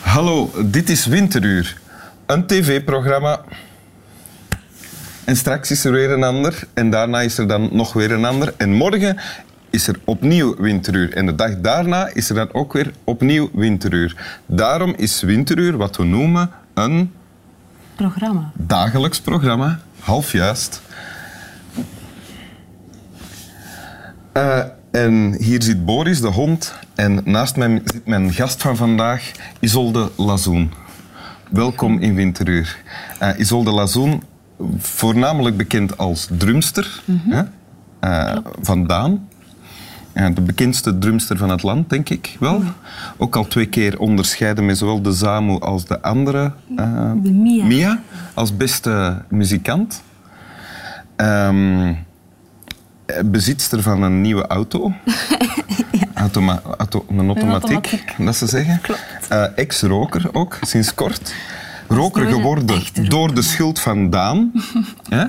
Hallo, dit is Winteruur, een tv-programma. En straks is er weer een ander. En daarna is er dan nog weer een ander. En morgen is er opnieuw Winteruur. En de dag daarna is er dan ook weer opnieuw Winteruur. Daarom is Winteruur wat we noemen een Programma. dagelijks programma. Half juist. Eh, en hier zit Boris, de hond. En naast mij zit mijn gast van vandaag, Isolde Lazoen. Welkom in Winteruur. Eh, Isolde Lazoen, voornamelijk bekend als drumster hè? Eh, van Daan. Ja, de bekendste drumster van het land, denk ik wel. Ook al twee keer onderscheiden met zowel de Zamu als de andere eh, De Mia. Mia als beste muzikant. Ehm, eh, bezitster van een nieuwe auto. Automa auto, een automatiek, automatiek. dat ze zeggen. Eh, Ex-roker ook, sinds kort. Roker een geworden door de schuld van Daan. Hè?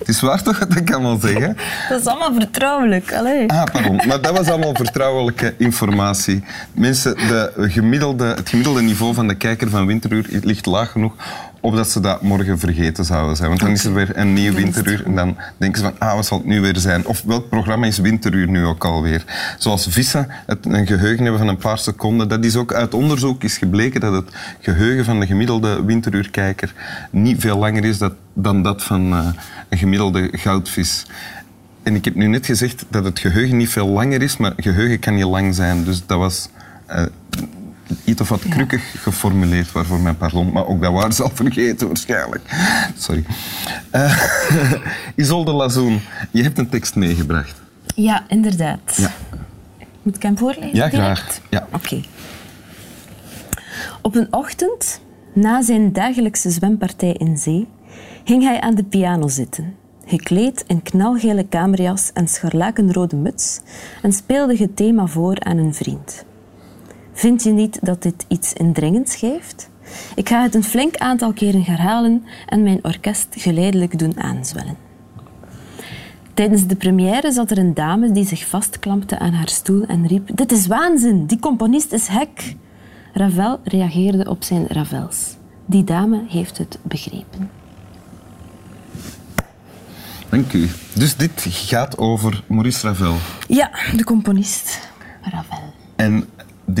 Het is waar toch, dat kan wel zeggen. Dat is allemaal vertrouwelijk. Allee. Ah, pardon. Maar dat was allemaal vertrouwelijke informatie. Mensen, de gemiddelde, het gemiddelde niveau van de kijker van Winteruur ligt laag genoeg opdat ze dat morgen vergeten zouden zijn. Want dan is er weer een nieuw Winteruur en dan denken ze van, ah, wat zal het nu weer zijn? Of welk programma is Winteruur nu ook alweer? Zoals vissen het, een geheugen hebben van een paar seconden. Dat is ook uit onderzoek is gebleken dat het geheugen van de gemiddelde Winteruurkijker niet veel langer is dan dat van eh, een gemiddelde goudvis. En ik heb nu net gezegd dat het geheugen niet veel langer is, maar geheugen kan niet lang zijn. Dus dat was eh, iets of wat krukkig geformuleerd, waarvoor mijn pardon. Maar ook dat waren ze al vergeten waarschijnlijk. Sorry. Eh, Isolde Lazoen, je hebt een tekst meegebracht. Ja, inderdaad. Ja. Moet ik hem voorlezen? Ja, direct? graag. Ja. Oké. Op een ochtend, na zijn dagelijkse zwempartij in zee, ging hij aan de piano zitten, gekleed in knalgele kamerjas en scharlakenrode muts, en speelde het thema voor aan een vriend. Vind je niet dat dit iets indringends geeft? Ik ga het een flink aantal keren herhalen en mijn orkest geleidelijk doen aanzwellen. Tijdens de première zat er een dame die zich vastklampte aan haar stoel en riep: Dit is waanzin, die componist is hek. Ravel reageerde op zijn Ravels. Die dame heeft het begrepen. Dank u. Dus dit gaat over Maurice Ravel. Ja, de componist. Ravel.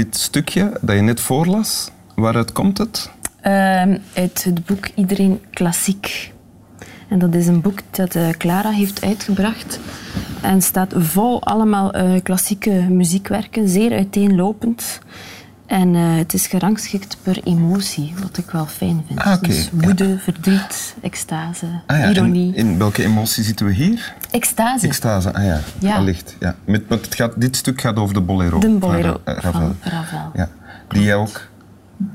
Dit stukje dat je net voorlas, waaruit komt het? Ehm, uit het boek Iedereen Klassiek. En dat is een boek dat eh, Clara heeft uitgebracht. En staat vol allemaal eh, klassieke muziekwerken, zeer uiteenlopend. En eh, het is gerangschikt per emotie, wat ik wel fijn vind. Ah, Dus ja. woede, verdriet, extase, Ah ja, en ironie. in welke emotie zitten we hier? Extase. Extase, ah ja, Ja. allicht. Ja. Met, want het gaat, dit stuk gaat over de bolero. De bolero Ravel. van Ravel. Ja. Die jij ook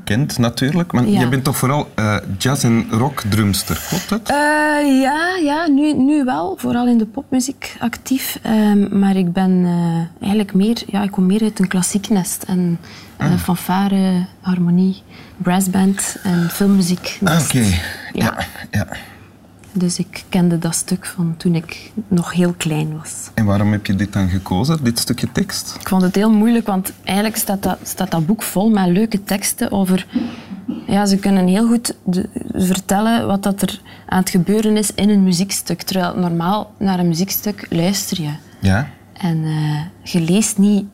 kent natuurlijk, maar Ja. je bent toch vooral eh, jazz- en rockdrumster, klopt dat? Eh, ja, ja nu, nu wel. Vooral in de popmuziek actief. Ehm, maar ik ben eh, eigenlijk meer... Ja, ik kom meer uit een klassiek nest. En eh, fanfare, harmonie, brassband en filmmuziek. Ah. Oké, ja. Ja. ja. Dus ik kende dat stuk van toen ik nog heel klein was. En waarom heb je dit dan gekozen, dit stukje tekst? Ik vond het heel moeilijk, want eigenlijk staat dat, staat dat boek vol met leuke teksten over... Ja, ze kunnen heel goed de- vertellen wat dat er aan het gebeuren is in een muziekstuk. Terwijl normaal naar een muziekstuk luister je. Ja? En eh, je leest niet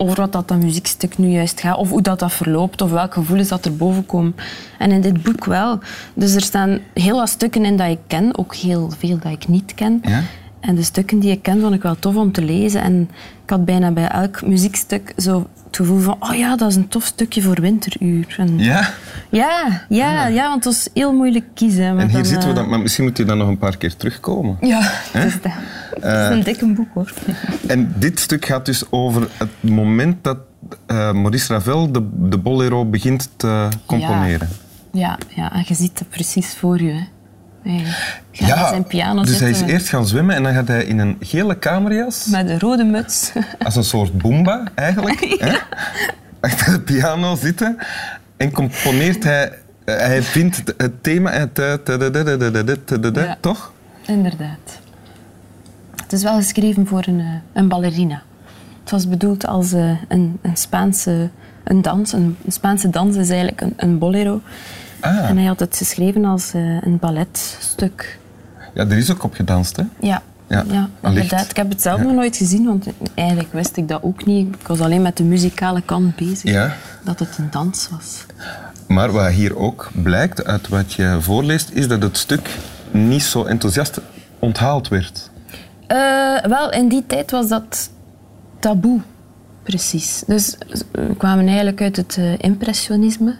over wat dat, dat muziekstuk nu juist gaat, of hoe dat, dat verloopt, of welke gevoelens dat er boven komen. En in dit boek wel. Dus er staan heel wat stukken in dat ik ken, ook heel veel dat ik niet ken. Ja? En de stukken die ik ken, vond ik wel tof om te lezen. En ik had bijna bij elk muziekstuk zo het gevoel van, oh ja, dat is een tof stukje voor winteruur. En Ja? ja, ja, ja, want het was heel moeilijk kiezen. En hier dan, zitten we eh, dan, maar misschien moet je dan nog een paar keer terugkomen. Ja, het is, dat. Eh, het is een dikke boek hoor. En dit stuk gaat dus over het moment dat eh, Maurice Ravel de, de bolero begint te componeren. Ja, ja, en je ziet het precies voor je. Hè. Gaat ja, zijn piano dus hij is eerst gaan zwemmen en dan gaat hij in een gele kamerjas. Met een rode muts. Als een soort boomba, eigenlijk. hè? Achter de piano zitten en componeert hij... Eh, hij vindt het thema... Ja. Toch? Inderdaad. Het is wel geschreven voor een, eh, een ballerina. Het was bedoeld als eh, een, een Spaanse een dans. Een, een Spaanse dans is eigenlijk een, een bolero. Ah, En hij had het geschreven als eh, een balletstuk. ja, er is ook op gedanst, hè? Ja, Ja, ja, inderdaad. Ik heb het zelf nog nooit gezien, want eigenlijk wist ik dat ook niet. Ik was alleen met de muzikale kant bezig. Ja. Dat het een dans was. Maar wat hier ook blijkt uit wat je voorleest, is dat het stuk niet zo enthousiast onthaald werd. Eh, wel, in die tijd was dat taboe, precies. Dus eh, we kwamen eigenlijk uit het eh, impressionisme,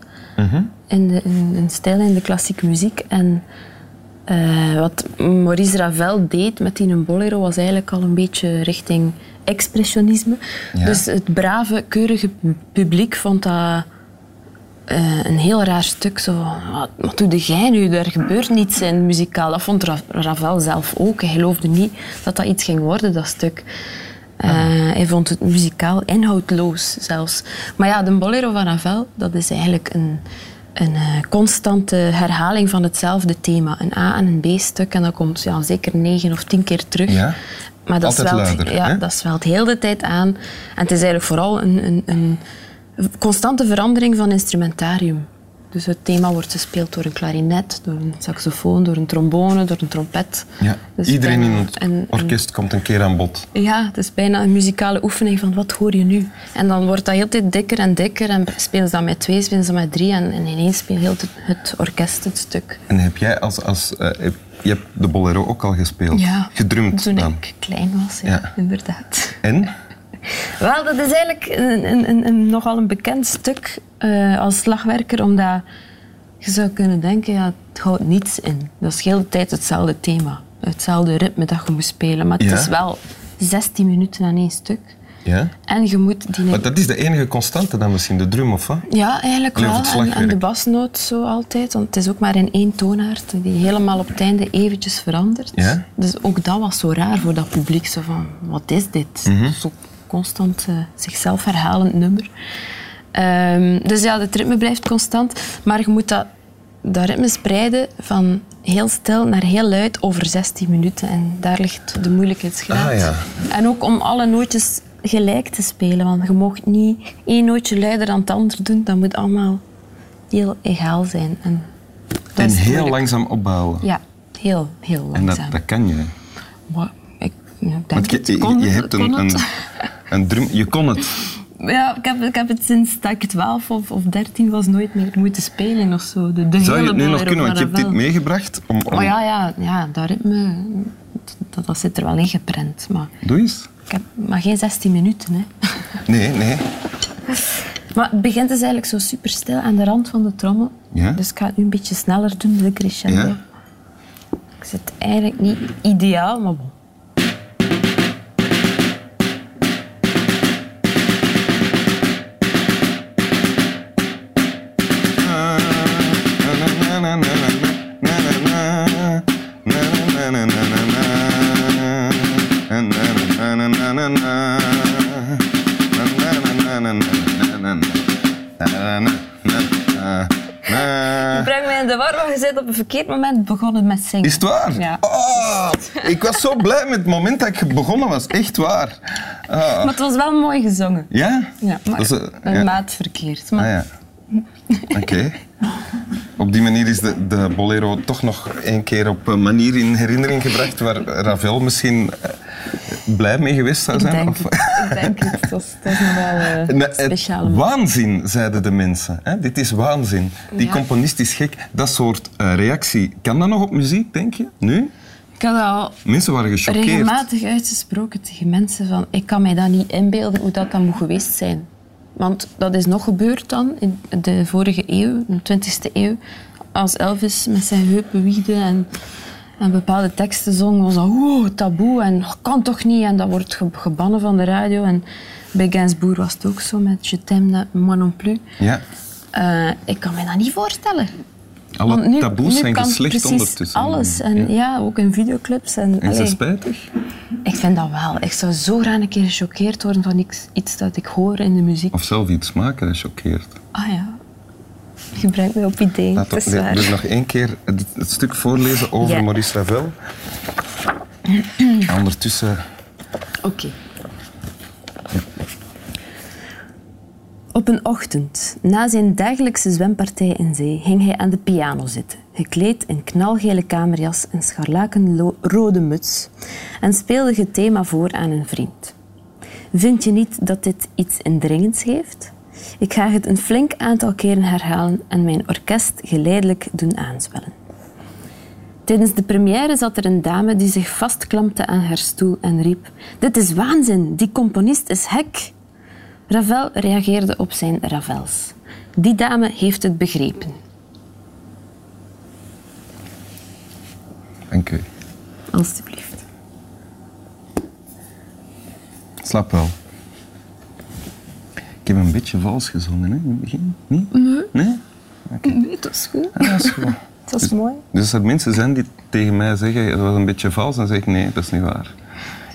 in, de, in een stijl in de klassieke muziek. En wat Maurice Ravel deed met die bolero was eigenlijk al een beetje richting expressionisme. Ja. Dus het brave, keurige pu- publiek vond dat eh, een heel raar stuk. Zo, wat, wat doe jij nu? Er gebeurt niets in muzikaal. Dat vond Ra- Ravel zelf ook. Hij geloofde niet dat dat iets ging worden, dat stuk. Eh, Hij vond het muzikaal inhoudloos zelfs. Maar ja, de bolero van Ravel, dat is eigenlijk een, een eh, constante herhaling van hetzelfde thema. Een A- en een B-stuk. En dat komt ja, zeker negen of tien keer terug. Ja. Maar dat Altijd zwelt, luider, ja, hè? dat zwelt heel de tijd aan. En het is eigenlijk vooral een, een, een constante verandering van instrumentarium. Dus het thema wordt gespeeld door een klarinet, door een saxofoon, door een trombone, door een trompet. Ja. Dus Iedereen bijna in het een- een- orkest komt een keer aan bod. ja, het is bijna een muzikale oefening van wat hoor je nu? En dan wordt dat heel tijd dikker en dikker en spelen ze dat met twee, spelen ze dat met drie en, en ineens speelt heel het, het orkest het stuk. En heb jij als... als eh, je hebt de bolero ook al gespeeld. Gedrumd toen dan. ik klein was, ja, Ja. inderdaad. En? Wel, dat is eigenlijk een, een, een, nogal een bekend stuk eh, als slagwerker, omdat je zou kunnen denken, ja, het houdt niets in. Dat is de hele tijd hetzelfde thema, hetzelfde ritme dat je moet spelen. Maar het Ja. is wel 16 minuten aan één stuk. Ja. En je moet die... Maar dat is de enige constante dan misschien, de drum, of wat? Ja, eigenlijk wel. En, en de basnoot zo altijd, want het is ook maar in één toonaard die helemaal op het einde eventjes verandert. Ja? Dus ook dat was zo raar voor dat publiek. Zo van, wat is dit? Mhm. Zo constant eh, zichzelf herhalend nummer. Ehm, dus ja, het ritme blijft constant, maar je moet dat, dat ritme spreiden van heel stil naar heel luid over 16 minuten. En daar ligt de moeilijkheidsgraad. Ah, ja. En ook om alle nootjes gelijk te spelen, want je mag niet één nootje luider dan het ander doen. Dat moet allemaal heel egaal zijn. En, En heel langzaam opbouwen. Ja, heel, heel En langzaam. dat, dat kan je. Maar ik, denk Want je, hebt een. Een drum... Je kon het. Ja, ik heb, ik heb het sinds dat ik 12 of, of 13 was nooit meer moeten spelen of zo. De, de Zou je het nu nog kunnen? Want je hebt dit meegebracht. Om, om... Oh ja, ja, ja, dat ritme, dat, dat zit er wel in geprent. Maar Doe eens. ik heb maar geen 16 minuten, hè. Nee, nee. Maar het begint dus eigenlijk zo super stil aan de rand van de trommel. Ja. Dus ik ga het nu een beetje sneller doen, de crescendo. Ja. Ik zit eigenlijk niet ideaal, maar bon. De war, maar je bent op een verkeerd moment begonnen met zingen. Is het waar? Ja. Oh, ik was zo blij met het moment dat ik begonnen was. Echt waar. Ah. Maar het was wel mooi gezongen. Ja? Ja, maar Dat is, eh, een ja. maat verkeerd. Maar Ah, ja. Oké. Op die manier is de, de bolero toch nog een keer op een manier in herinnering gebracht waar Ravel misschien eh, blij mee geweest zou ik zijn. denk Of- het. Ik denk het. Dat is, dat is nog wel Nee, een speciale moment. waanzin, zeiden de mensen. Hè? Dit is waanzin. Die Ja. componist is gek. Dat soort eh, reactie, kan dat nog op muziek, denk je? Nu? Ik had al Mensen waren gechoqueerd. regelmatig uitgesproken tegen mensen van ik kan mij dat niet inbeelden hoe dat dan moet geweest zijn. Want dat is nog gebeurd dan in de vorige eeuw, de 20e eeuw. Als Elvis met zijn heupen wiegde en, en bepaalde teksten zong, was dat wow, taboe en dat kan toch niet. En dat wordt ge- gebannen van de radio. En bij Gainsbourg was het ook zo met Je t'aime moi non plus. Ja. Eh, ik kan me dat niet voorstellen. Alle nu- taboes nu zijn geslecht ondertussen. alles. En ja. ook in videoclips. En, is dat spijtig? ik vind dat wel. Ik zou zo graag een keer gechoqueerd worden van iets, iets dat ik hoor in de muziek. Of zelf iets maken dat choqueert? Ah ja. Je brengt me op ideeën. Laat Het is waar. dus nog één keer het, het stuk voorlezen over Ja. Maurice Ravel. Ondertussen... Oké. Op een ochtend, na zijn dagelijkse zwempartij in zee, ging hij aan de piano zitten, gekleed in knalgele kamerjas en scharlakenrode muts, en speelde het thema voor aan een vriend. Vind je niet dat dit iets indringends heeft? Ik ga het een flink aantal keren herhalen en mijn orkest geleidelijk doen aanzwellen. Tijdens de première zat er een dame die zich vastklampte aan haar stoel en riep: Dit is waanzin, die componist is hek. Ravel reageerde op zijn Ravels. Die dame heeft het begrepen. Dank u. Alsjeblieft. Slaap wel. Ik heb een beetje vals gezongen hè, in het begin. Niet? Nee. Nee? Nee, dat is goed. Ah, dat is goed. Dat is mooi. Dus als er mensen zijn die tegen mij zeggen dat was een beetje vals, dan zeg ik nee, dat is niet waar.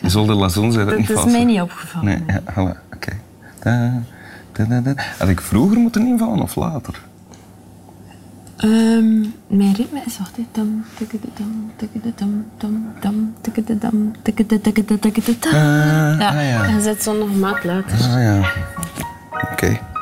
Isolde Lazon zei dat Dat niet is vals. mij hè. niet opgevallen. Nee, ja, voilà, oké. Da. Had ik vroeger moeten invallen of later? Ehm, mijn ritme is hè. Dam, Ja, ah, ja. en zet zo nog maat later. Ah ja. Oké.